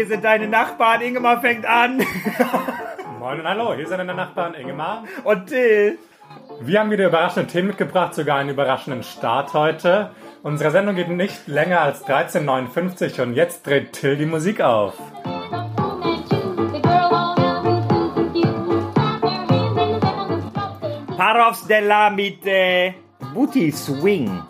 hier sind deine Nachbarn. Ingemar fängt an. Moin und hallo, hier sind deine Nachbarn Ingemar. Und Till. Wir haben wieder überraschende Themen mitgebracht, sogar einen überraschenden Start heute. Unsere Sendung geht nicht länger als 13,59 und jetzt dreht Till die Musik auf. Paros della mit äh, Booty Swing.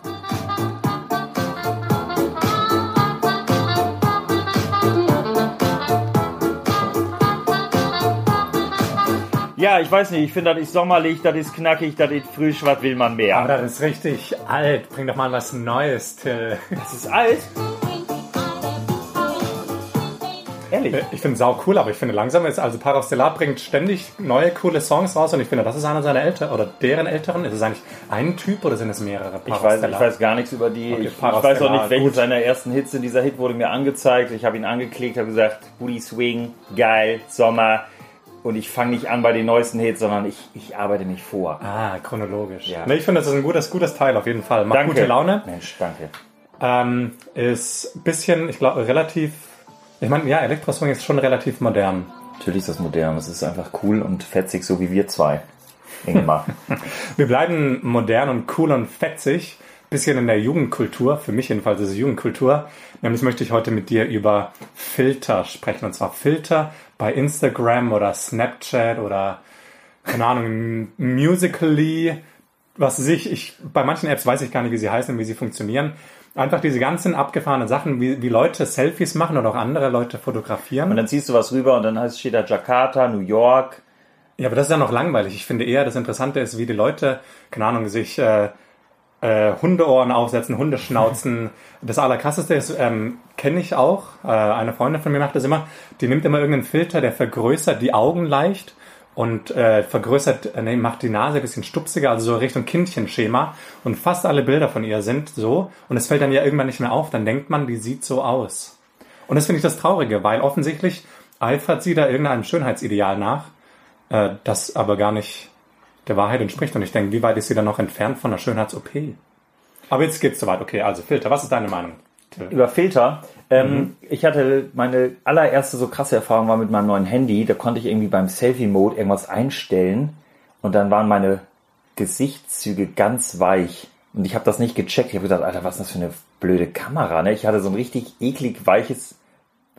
Ja, ich weiß nicht, ich finde, das ist sommerlich, das ist knackig, das ist frisch, was will man mehr? Aber das ist richtig alt. Bring doch mal was Neues, Till. Das ist alt. Ehrlich. Ich finde sau cool, aber ich finde langsam ist, also Paros Stellar bringt ständig neue coole Songs raus und ich finde, das ist einer seiner Eltern oder deren Älteren. Ist es eigentlich ein Typ oder sind es mehrere? Ich weiß, ich weiß gar nichts über die. Okay, ich, ich Paros weiß auch nicht, welches gut. seiner ersten Hits sind. Dieser Hit wurde mir angezeigt. Ich habe ihn angeklickt, habe gesagt, Booty Swing, geil, Sommer. Und ich fange nicht an bei den neuesten Hits, sondern ich, ich arbeite mich vor. Ah, chronologisch. Ja. Nee, ich finde, das ist ein gutes, gutes Teil auf jeden Fall. Macht Danke. gute Laune. Mensch, danke. Ähm, ist ein bisschen, ich glaube, relativ. Ich meine, ja, Elektroswing ist schon relativ modern. Natürlich ist das modern. Das ist einfach cool und fetzig, so wie wir zwei. Ingemar. Wir bleiben modern und cool und fetzig. Bisschen in der Jugendkultur. Für mich jedenfalls ist es Jugendkultur. Nämlich möchte ich heute mit dir über Filter sprechen. Und zwar Filter bei Instagram oder Snapchat oder, keine Ahnung, Musically. Was weiß ich, ich, bei manchen Apps weiß ich gar nicht, wie sie heißen und wie sie funktionieren. Einfach diese ganzen abgefahrenen Sachen, wie, wie Leute Selfies machen oder auch andere Leute fotografieren. und dann ziehst du was rüber und dann heißt, steht da Jakarta, New York. Ja, aber das ist ja noch langweilig. Ich finde eher, das Interessante ist, wie die Leute, keine Ahnung, sich äh, äh, Hundeohren aufsetzen, Hundeschnauzen. Das Allerkrasseste ist, ähm, kenne ich auch, äh, eine Freundin von mir macht das immer, die nimmt immer irgendeinen Filter, der vergrößert die Augen leicht und äh, vergrößert, äh, nee, macht die Nase ein bisschen stupsiger, also so Richtung Kindchenschema. Und fast alle Bilder von ihr sind so. Und es fällt dann ja irgendwann nicht mehr auf. Dann denkt man, die sieht so aus. Und das finde ich das Traurige, weil offensichtlich eifert sie da irgendeinem Schönheitsideal nach, äh, das aber gar nicht der Wahrheit entspricht. Und ich denke, wie weit ist sie dann noch entfernt von einer Schönheits-OP? Aber jetzt geht's soweit. Okay, also Filter, was ist deine Meinung? Über Filter. Ähm, Ich hatte meine allererste so krasse Erfahrung war mit meinem neuen Handy. Da konnte ich irgendwie beim Selfie-Mode irgendwas einstellen und dann waren meine Gesichtszüge ganz weich. Und ich habe das nicht gecheckt. Ich habe gedacht, Alter, was ist das für eine blöde Kamera? Ne? Ich hatte so ein richtig eklig weiches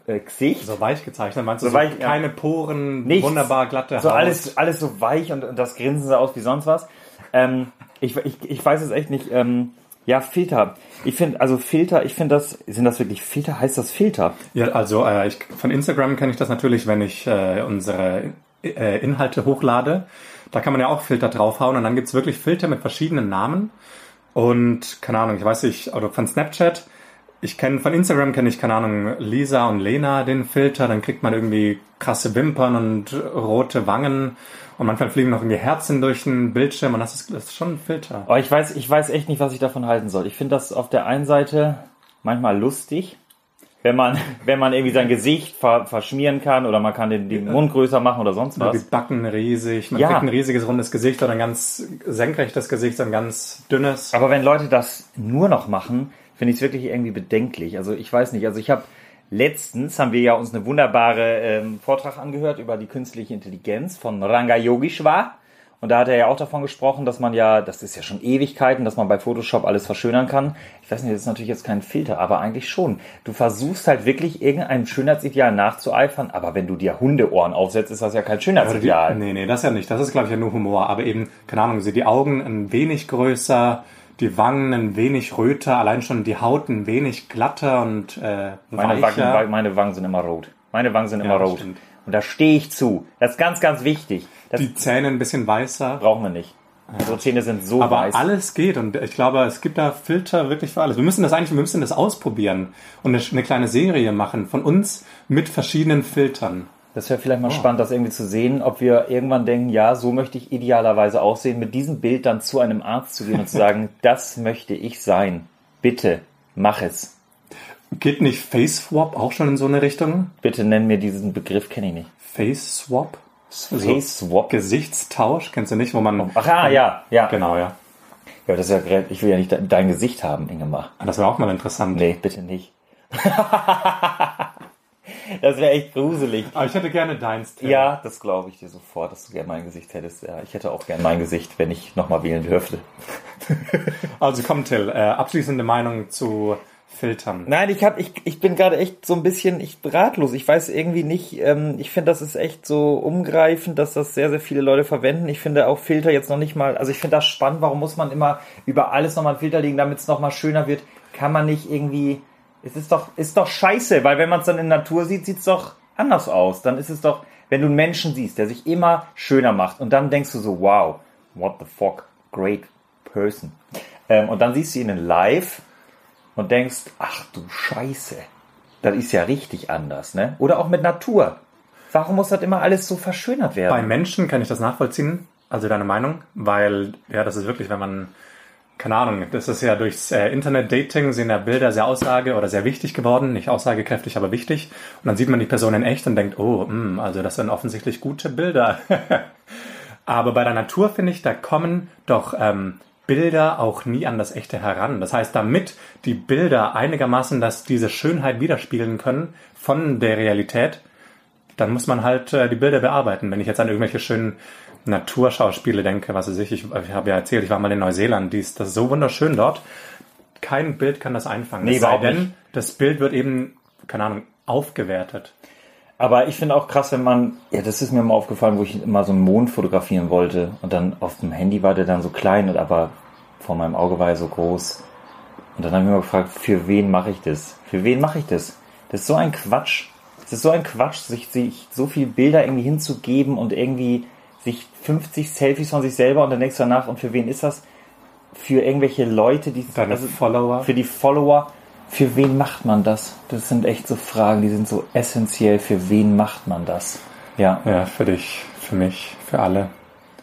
äh, Gesicht. So weich gezeichnet, meinst du? So weich, ja. keine Poren, Nichts. wunderbar glatte So Haut. alles, alles so weich und, und das Grinsen sah aus wie sonst was. Ähm, ich, ich, ich weiß es echt nicht. Ähm, ja, Filter. Ich finde, also Filter, ich finde das, sind das wirklich Filter? Heißt das Filter? Ja, also äh, ich, von Instagram kenne ich das natürlich, wenn ich äh, unsere äh, Inhalte hochlade. Da kann man ja auch Filter draufhauen und dann gibt's wirklich Filter mit verschiedenen Namen. Und keine Ahnung, ich weiß nicht, oder von Snapchat, ich kenne von Instagram kenne ich, keine Ahnung, Lisa und Lena den Filter, dann kriegt man irgendwie krasse Wimpern und rote Wangen und manchmal fliegen noch irgendwie Herzen durch den Bildschirm und das ist, das ist schon ein Filter. Aber ich weiß, ich weiß echt nicht, was ich davon halten soll. Ich finde das auf der einen Seite manchmal lustig, wenn man, wenn man irgendwie sein Gesicht ver, verschmieren kann oder man kann den, den Mund größer machen oder sonst Die was. Backen riesig, man Ja. kriegt ein riesiges rundes Gesicht oder ein ganz senkrechtes Gesicht, ein ganz dünnes. Aber wenn Leute das nur noch machen, finde ich es wirklich irgendwie bedenklich. Also ich weiß nicht, also ich habe letztens haben wir ja uns eine wunderbare ähm, Vortrag angehört über die künstliche Intelligenz von Ranga Yogeshwar. Und da hat er ja auch davon gesprochen, dass man ja, das ist ja schon Ewigkeiten, dass man bei Photoshop alles verschönern kann. Ich weiß nicht, das ist natürlich jetzt kein Filter, aber eigentlich schon. Du versuchst halt wirklich irgendeinem Schönheitsideal nachzueifern, aber wenn du dir Hundeohren aufsetzt, ist das ja kein Also die, Schönheitsideal. nee, nee, das ja nicht. Das ist, glaube ich, ja nur Humor. Aber eben, keine Ahnung, sie die Augen ein wenig größer, die Wangen ein wenig röter, allein schon die Haut ein wenig glatter und äh, Meine weicher. Wangen, meine Wangen sind immer rot. Meine Wangen sind immer Ja, rot. stimmt. Und da stehe ich zu. Das ist ganz, ganz wichtig. Das die Zähne ein bisschen weißer. brauchen wir nicht. Unsere Zähne sind so Aber weiß. alles geht und ich glaube, es gibt da Filter wirklich für alles. Wir müssen das eigentlich, wir müssen das ausprobieren und eine kleine Serie machen von uns mit verschiedenen Filtern. Das wäre vielleicht mal Oh. spannend, das irgendwie zu sehen, ob wir irgendwann denken, ja, so möchte ich idealerweise aussehen, mit diesem Bild dann zu einem Arzt zu gehen und zu sagen, das möchte ich sein. Bitte, mach es. Geht nicht Face Swap auch schon in so eine Richtung? Bitte nenn mir diesen Begriff, kenne ich nicht. Face Swap? Face Swap. Gesichtstausch, kennst du nicht, wo man. Ach ah, ja, ja. Genau, ja. Ja, das ist ja. Ich will ja nicht de- dein Gesicht haben, Ingemar. Das wäre auch mal interessant. Nee, bitte nicht. Das wäre echt gruselig. Aber ich hätte gerne deins. Tim. Ja, das glaube ich dir sofort, dass du gerne mein Gesicht hättest. Ja, ich hätte auch gerne mein Gesicht, wenn ich nochmal wählen dürfte. Also komm, Till, äh, abschließende Meinung zu Filtern. Nein, ich hab, ich, ich bin gerade echt so ein bisschen ich ratlos. Ich weiß irgendwie nicht, ähm, ich finde, das ist echt so umgreifend, dass das sehr, sehr viele Leute verwenden. Ich finde auch Filter jetzt noch nicht mal, also ich finde das spannend, warum muss man immer über alles nochmal einen Filter legen, damit es nochmal schöner wird. Kann man nicht irgendwie, es ist doch, ist doch scheiße, weil wenn man es dann in Natur sieht, sieht es doch anders aus. Dann ist es doch, wenn du einen Menschen siehst, der sich immer schöner macht und dann denkst du so, wow, what the fuck, great person. Ähm, und dann siehst du ihn in live und denkst, ach du Scheiße, das ist ja richtig anders, ne? Oder auch mit Natur. Warum muss das immer alles so verschönert werden? Bei Menschen kann ich das nachvollziehen, also deine Meinung, weil, ja, das ist wirklich, wenn man, keine Ahnung, das ist ja durchs äh, Internet-Dating sind ja Bilder sehr aussage- oder sehr wichtig geworden, nicht aussagekräftig, aber wichtig. Und dann sieht man die Person in echt und denkt, oh, mh, also das sind offensichtlich gute Bilder. aber bei der Natur finde ich, da kommen doch ähm, Bilder auch nie an das Echte heran. Das heißt, damit die Bilder einigermaßen das, diese Schönheit widerspiegeln können von der Realität, dann muss man halt äh, die Bilder bearbeiten. Wenn ich jetzt an irgendwelche schönen Naturschauspiele denke, was weiß ich, ich, ich habe ja erzählt, ich war mal in Neuseeland, dies, das ist so wunderschön dort. Kein Bild kann das einfangen. Nee, es sei denn, nicht. das Bild wird eben, keine Ahnung, aufgewertet. Aber ich finde auch krass, wenn man, ja, das ist mir mal aufgefallen, wo ich immer so einen Mond fotografieren wollte und dann auf dem Handy war der dann so klein, und aber vor meinem Auge war er so groß. Und dann habe ich mir gefragt, für wen mache ich das? Für wen mache ich das? Das ist so ein Quatsch. Das ist so ein Quatsch, sich, sich so viele Bilder irgendwie hinzugeben und irgendwie sich 50 Selfies von sich selber und dann denkst du danach, und für wen ist das? Für irgendwelche Leute, die Deine Follower. für die Follower. Für wen macht man das? Das sind echt so Fragen, die sind so essentiell. Für wen macht man das? Ja, Ja, für dich, für mich, für alle.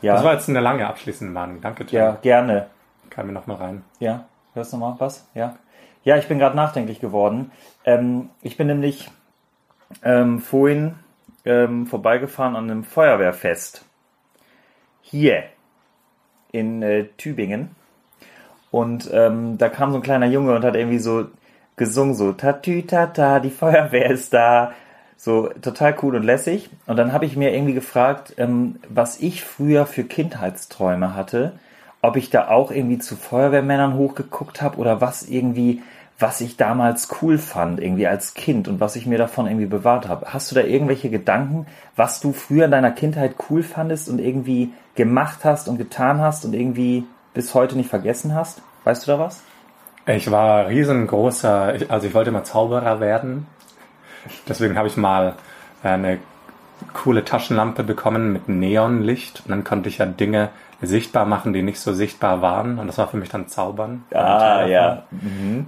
ja, Das war jetzt eine lange abschließende Meinung. Danke, Tim. ja, gerne. Kann mir noch mal rein. Ja, hörst du mal was? Ja, ja, ich bin gerade nachdenklich geworden. Ähm, ich bin nämlich ähm, vorhin ähm, vorbeigefahren an einem Feuerwehrfest hier in äh, Tübingen und ähm, da kam so ein kleiner Junge und hat irgendwie so gesungen, so Tatü Tata, die Feuerwehr ist da. So total cool und lässig. Und dann habe ich mir irgendwie gefragt, ähm, was ich früher für Kindheitsträume hatte, ob ich da auch irgendwie zu Feuerwehrmännern hochgeguckt habe oder was irgendwie, was ich damals cool fand, irgendwie als Kind und was ich mir davon irgendwie bewahrt habe. Hast du da irgendwelche Gedanken, was du früher in deiner Kindheit cool fandest und irgendwie gemacht hast und getan hast und irgendwie bis heute nicht vergessen hast? Weißt du da was? Ich war riesengroßer, also ich wollte mal Zauberer werden. Deswegen habe ich mal eine coole Taschenlampe bekommen mit Neonlicht. Und dann konnte ich ja Dinge sichtbar machen, die nicht so sichtbar waren. Und das war für mich dann Zaubern. Ah, ja.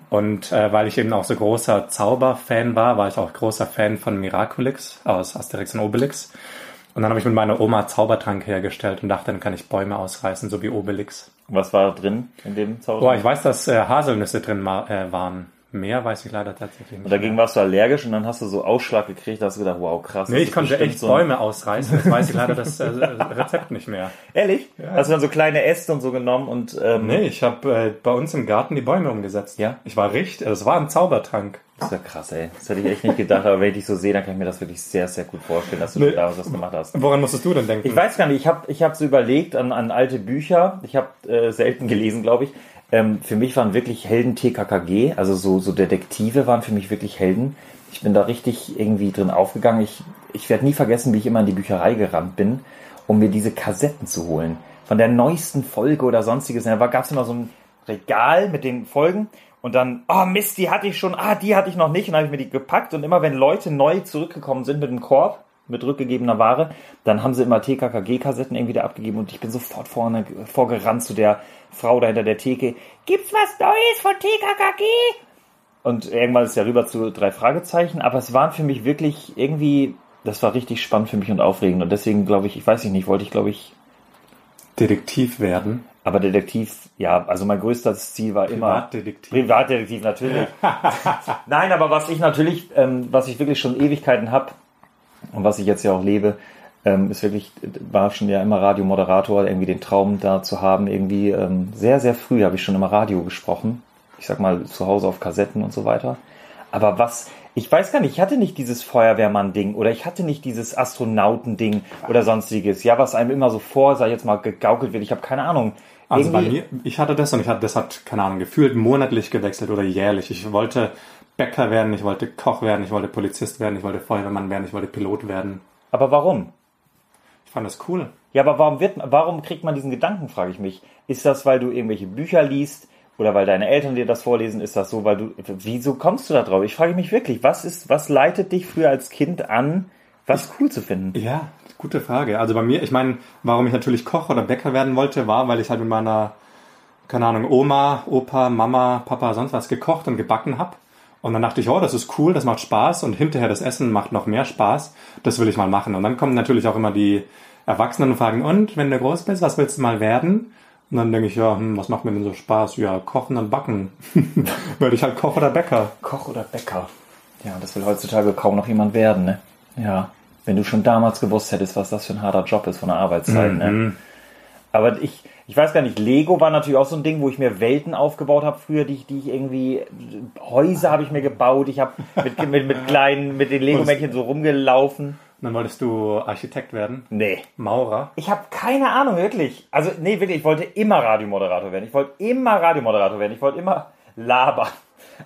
Und äh, weil ich eben auch so großer Zauberfan war, war ich auch großer Fan von Miraculix aus Asterix und Obelix. Und dann habe ich mit meiner Oma Zaubertrank hergestellt und dachte, dann kann ich Bäume ausreißen, so wie Obelix. Was war drin in dem Zauber? Boah, ich weiß, dass äh, Haselnüsse drin äh, waren. Mehr weiß ich leider tatsächlich nicht. Und dagegen warst du allergisch und dann hast du so Ausschlag gekriegt, da hast du gedacht, wow, krass. Nee, das ich konnte echt so Bäume ausreißen. Jetzt weiß ich leider das äh, Rezept nicht mehr. Ehrlich? Hast du dann so kleine Äste und so genommen und ähm, Nee, ich habe äh, bei uns im Garten die Bäume umgesetzt. Ja? Ich war richtig, es war ein Zaubertrank. das ist ja krass, ey. Das hätte ich echt nicht gedacht, aber wenn ich dich so sehe, dann kann ich mir das wirklich sehr, sehr gut vorstellen, dass du Nee. da was gemacht hast. Woran musstest du denn denken? Ich weiß gar nicht, ich habe ich hab so überlegt an, an alte Bücher, ich habe äh, selten gelesen, glaube ich. Ähm, für mich waren wirklich Helden TKKG, also so, so Detektive waren für mich wirklich Helden. Ich bin da richtig irgendwie drin aufgegangen. Ich, ich werde nie vergessen, wie ich immer in die Bücherei gerannt bin, um mir diese Kassetten zu holen. Von der neuesten Folge oder sonstiges. Da gab es immer so ein Regal mit den Folgen und dann, oh Mist, die hatte ich schon, ah, die hatte ich noch nicht. Und dann habe ich mir die gepackt und immer wenn Leute neu zurückgekommen sind mit dem Korb, mit rückgegebener Ware, dann haben sie immer TKKG-Kassetten irgendwie da abgegeben und ich bin sofort vorne vorgerannt zu der Frau da hinter der Theke. Gibt's was Neues von TKKG? Und irgendwann ist ja rüber zu drei Fragezeichen, aber es waren für mich wirklich irgendwie, das war richtig spannend für mich und aufregend und deswegen glaube ich, ich weiß nicht, wollte ich glaube ich, Detektiv werden. aber Detektiv, ja, also mein größtes Ziel war immer Privatdetektiv. Privatdetektiv natürlich. Nein, aber was ich natürlich, ähm, was ich wirklich schon Ewigkeiten habe und was ich jetzt ja auch lebe, ähm, ist wirklich, war schon ja immer Radiomoderator, irgendwie den Traum da zu haben, irgendwie ähm, sehr, sehr früh habe ich schon immer Radio gesprochen. Ich sag mal zu Hause auf Kassetten und so weiter. Aber was, ich weiß gar nicht, ich hatte nicht dieses Feuerwehrmann-Ding oder ich hatte nicht dieses Astronauten-Ding oder sonstiges. Ja, was einem immer so vor, sag ich jetzt mal, gegaukelt wird. Ich habe keine Ahnung. Also bei Irgendwie- mir, ich hatte das und ich hatte, das hat, keine Ahnung, gefühlt monatlich gewechselt oder jährlich. Ich wollte Bäcker werden, ich wollte Koch werden, ich wollte Polizist werden, ich wollte Feuerwehrmann werden, ich wollte Pilot werden. Aber warum? Ich fand das cool. Ja, aber warum wird, warum kriegt man diesen Gedanken, frage ich mich. Ist das, weil du irgendwelche Bücher liest oder weil deine Eltern dir das vorlesen? Ist das so, weil du, wieso kommst du da drauf? Ich frage mich wirklich, was ist, was leitet dich früher als Kind an, was cool zu finden? Ja, gute Frage. Also bei mir, ich meine, warum ich natürlich Koch oder Bäcker werden wollte, war, weil ich halt mit meiner, keine Ahnung, Oma, Opa, Mama, Papa, sonst was gekocht und gebacken hab. Und dann dachte ich, oh, das ist cool, das macht Spaß und hinterher das Essen macht noch mehr Spaß. Das will ich mal machen. Und dann kommen natürlich auch immer die Erwachsenen und fragen, und wenn du groß bist, was willst du mal werden? Und dann denke ich, ja, hm, was macht mir denn so Spaß? Ja, kochen und backen. Werde ich halt Koch oder Bäcker. Koch oder Bäcker? Ja, das will heutzutage kaum noch jemand werden, ne? Ja. Wenn du schon damals gewusst hättest, was das für ein harter Job ist von der Arbeitszeit, ne? Aber ich, ich weiß gar nicht, Lego war natürlich auch so ein Ding, wo ich mir Welten aufgebaut habe früher, die ich, die ich irgendwie, Häuser habe ich mir gebaut, ich habe mit, mit, mit kleinen, mit den Lego-Männchen so rumgelaufen. Dann wolltest du Architekt werden. Nee. Maurer. Ich habe keine Ahnung, wirklich. Also, nee, wirklich, ich wollte immer Radiomoderator werden. Ich wollte immer Radiomoderator werden. Ich wollte immer labern.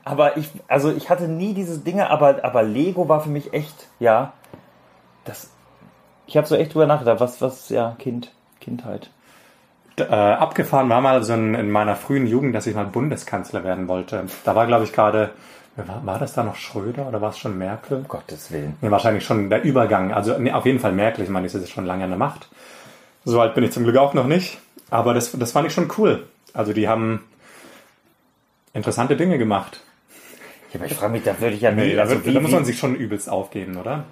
Aber ich, also ich hatte nie diese Dinge, aber, aber Lego war für mich echt, ja, das, ich habe so echt drüber nachgedacht, was, was, ja, Kind, Kindheit. Äh, abgefahren war mal so in, in meiner frühen Jugend, dass ich mal Bundeskanzler werden wollte. Da war, glaube ich, gerade, war, war das da noch Schröder oder war es schon Merkel? Um Gottes Willen. Nee, wahrscheinlich schon der Übergang. Also nee, auf jeden Fall Merkel. Ich meine, die ist schon lange an der Macht. So alt bin ich zum Glück auch noch nicht. Aber das, das fand ich schon cool. Also die haben interessante Dinge gemacht. Ja, aber ich frage mich, da würde ich ja nie, Nee, da, also wie, da muss man sich schon übelst aufgeben, oder?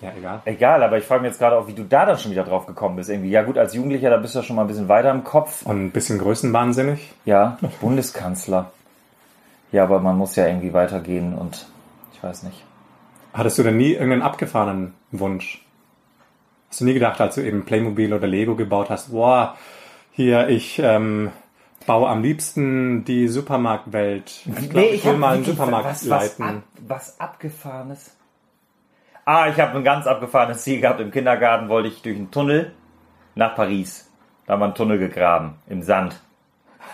Ja, egal. egal, aber ich frage mich jetzt gerade auch, wie du da dann schon wieder drauf gekommen bist. Irgendwie, ja gut, als Jugendlicher, da bist du ja schon mal ein bisschen weiter im Kopf. Und ein bisschen größenwahnsinnig. Ja, Bundeskanzler. Ja, aber man muss ja irgendwie weitergehen und ich weiß nicht. Hattest du denn nie irgendeinen abgefahrenen Wunsch? Hast du nie gedacht, als du eben Playmobil oder Lego gebaut hast, boah, hier, ich ähm, baue am liebsten die Supermarktwelt. Ich glaube, ich will hab mal einen Supermarkt was, leiten. Was, ab, was abgefahrenes? Ah, ich habe ein ganz abgefahrenes Ziel gehabt. Im Kindergarten wollte ich durch einen Tunnel nach Paris. Da haben wir einen Tunnel gegraben im Sand.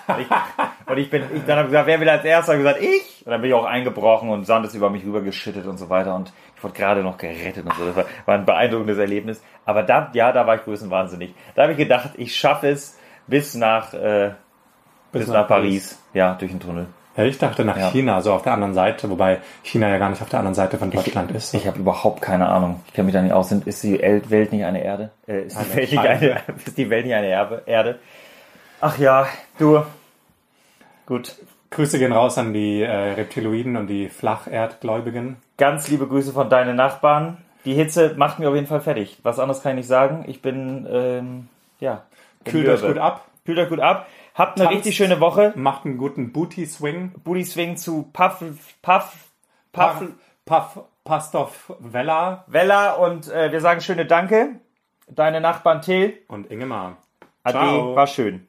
Und ich, und ich bin, ich dann habe gesagt, wer will als erster? gesagt, ich. Und dann bin ich auch eingebrochen und Sand ist über mich rübergeschüttet und so weiter. Und ich wurde gerade noch gerettet und so. Das war, war ein beeindruckendes Erlebnis. Aber da, ja, da war ich größenwahnsinnig. Da habe ich gedacht, ich schaffe es bis nach, äh, bis, nach, Paris. Ja, durch den Tunnel. Ja, ich dachte nach Ja. China, so auf der anderen Seite, wobei China ja gar nicht auf der anderen Seite von Deutschland ist. Ich habe überhaupt keine Ahnung. Ich kenne mich da nicht aus. Ist die El- Welt nicht eine Erde? Äh, ist, die Welt nicht eine, ist die Welt nicht eine Erbe, Erde? Ach ja, du. Gut. Grüße gehen raus an die äh, Reptiloiden und die Flacherdgläubigen. Ganz liebe Grüße von deinen Nachbarn. Die Hitze macht mir auf jeden Fall fertig. Was anderes kann ich nicht sagen. Ich bin, ähm, ja. Kühlt euch gut ab, Kühlt euch gut ab. Habt eine Tanzt. richtig schöne Woche. macht einen guten Booty-Swing. Booty Swing zu Puff, Puff, Puff, Puff, auf Vella Wella und äh, wir sagen schöne Danke. Deine Nachbarn Till. und Ingemar. Ade, Ciao. war schön.